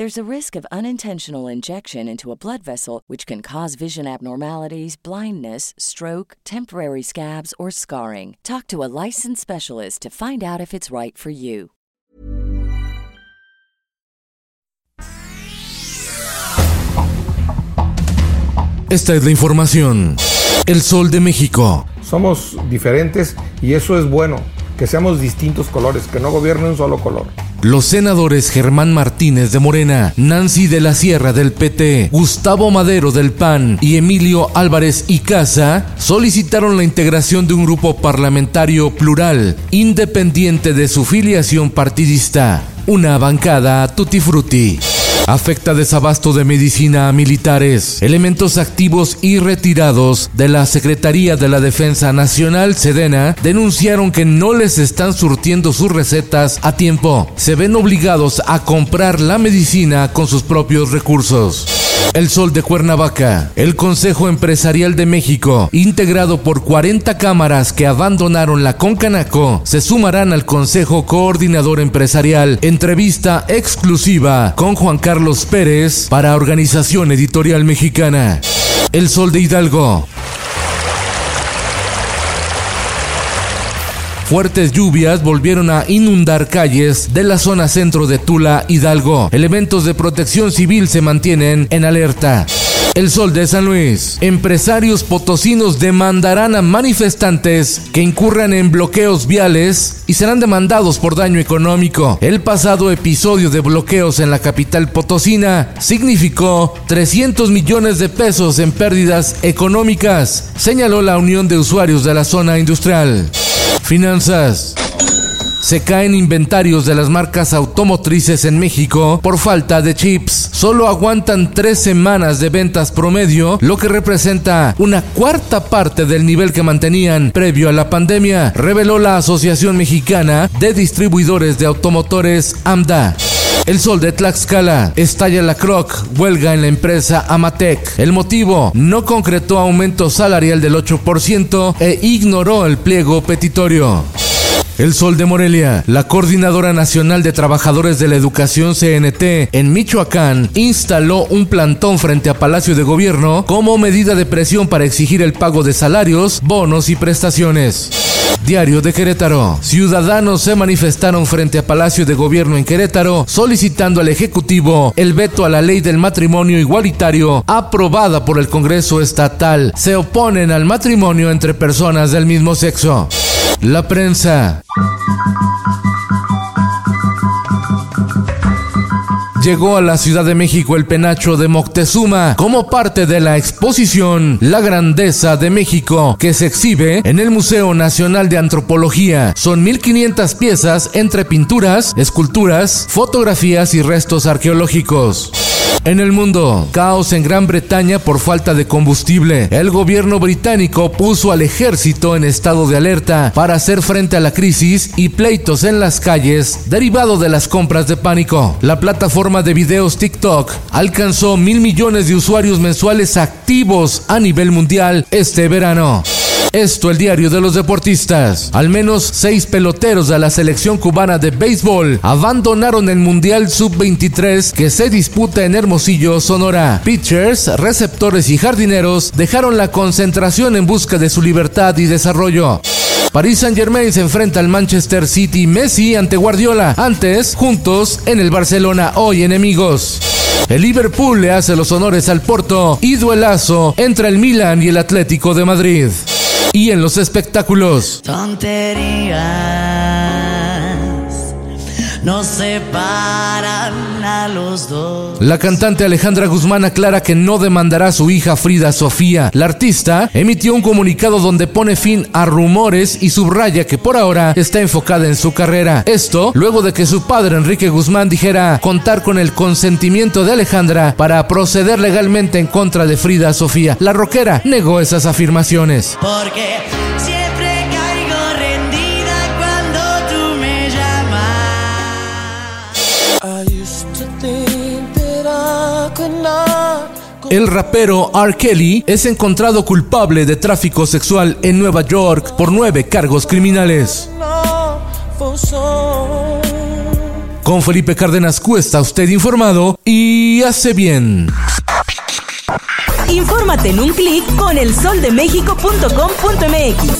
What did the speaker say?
There's a risk of unintentional injection into a blood vessel, which can cause vision abnormalities, blindness, stroke, temporary scabs, or scarring. Talk to a licensed specialist to find out if it's right for you. Esta es la información. El Sol de México. Somos diferentes y eso es bueno, que seamos distintos colores, que no gobierne un solo color. Los senadores Germán Martínez de Morena, Nancy de la Sierra del PT, Gustavo Madero del PAN y Emilio Álvarez y Casa solicitaron la integración de un grupo parlamentario plural, independiente de su filiación partidista, una bancada tutti frutti. Afecta desabasto de medicina a militares, elementos activos y retirados de la Secretaría de la Defensa Nacional, Sedena, denunciaron que no les están surtiendo sus recetas a tiempo. Se ven obligados a comprar la medicina con sus propios recursos. El Sol de Cuernavaca, el Consejo Empresarial de México, integrado por 40 cámaras que abandonaron la Concanaco, se sumarán al Consejo Coordinador Empresarial. Entrevista exclusiva con Juan Carlos Pérez para Organización Editorial Mexicana. El Sol de Hidalgo. Fuertes lluvias volvieron a inundar calles de la zona centro de Tula, Hidalgo. Elementos de protección civil se mantienen en alerta. El Sol de San Luis. Empresarios potosinos demandarán a manifestantes que incurran en bloqueos viales y serán demandados por daño económico. El pasado episodio de bloqueos en la capital potosina significó 300 millones de pesos en pérdidas económicas, señaló la Unión de Usuarios de la Zona Industrial. Finanzas. Se caen inventarios de las marcas automotrices en México por falta de chips. Solo aguantan tres semanas de ventas promedio, lo que representa una cuarta parte del nivel que mantenían previo a la pandemia, reveló la Asociación Mexicana de Distribuidores de Automotores AMDA. El sol de Tlaxcala. Estalla la Croc. Huelga en la empresa Amatec. El motivo, no concretó aumento salarial del 8% e ignoró el pliego petitorio. El Sol de Morelia, la Coordinadora Nacional de Trabajadores de la Educación CNT en Michoacán, instaló un plantón frente a Palacio de Gobierno como medida de presión para exigir el pago de salarios, bonos y prestaciones. Diario de Querétaro. Ciudadanos se manifestaron frente a Palacio de Gobierno en Querétaro solicitando al Ejecutivo el veto a la ley del matrimonio igualitario aprobada por el Congreso Estatal. Se oponen al matrimonio entre personas del mismo sexo. La prensa. Llegó a la Ciudad de México el penacho de Moctezuma como parte de la exposición La Grandeza de México que se exhibe en el Museo Nacional de Antropología. Son 1500 piezas entre pinturas, esculturas, fotografías y restos arqueológicos. En el mundo, caos en Gran Bretaña por falta de combustible. El gobierno británico puso al ejército en estado de alerta para hacer frente a la crisis y pleitos en las calles derivado de las compras de pánico. La plataforma de videos TikTok alcanzó mil millones de usuarios mensuales activos a nivel mundial este verano. Esto el diario de los deportistas. Al menos seis peloteros de la selección cubana de béisbol abandonaron el Mundial Sub-23 que se disputa en Hermosillo, Sonora. Pitchers, receptores y jardineros dejaron la concentración en busca de su libertad y desarrollo. Paris Saint Germain se enfrenta al Manchester City Messi ante Guardiola. Antes, juntos en el Barcelona, hoy enemigos. El Liverpool le hace los honores al Porto y duelazo entre el Milan y el Atlético de Madrid. Y en los espectáculos. Separan a los dos. La cantante Alejandra Guzmán aclara que no demandará a su hija Frida Sofía. La artista emitió un comunicado donde pone fin a rumores y subraya que por ahora está enfocada en su carrera. Esto luego de que su padre Enrique Guzmán dijera contar con el consentimiento de Alejandra para proceder legalmente en contra de Frida Sofía. La rockera negó esas afirmaciones. Porque El rapero R. Kelly es encontrado culpable de tráfico sexual en Nueva York por nueve cargos criminales. Con Felipe Cárdenas Cuesta, usted informado y hace bien. Infórmate en un clic con elsoldemexico.com.mx.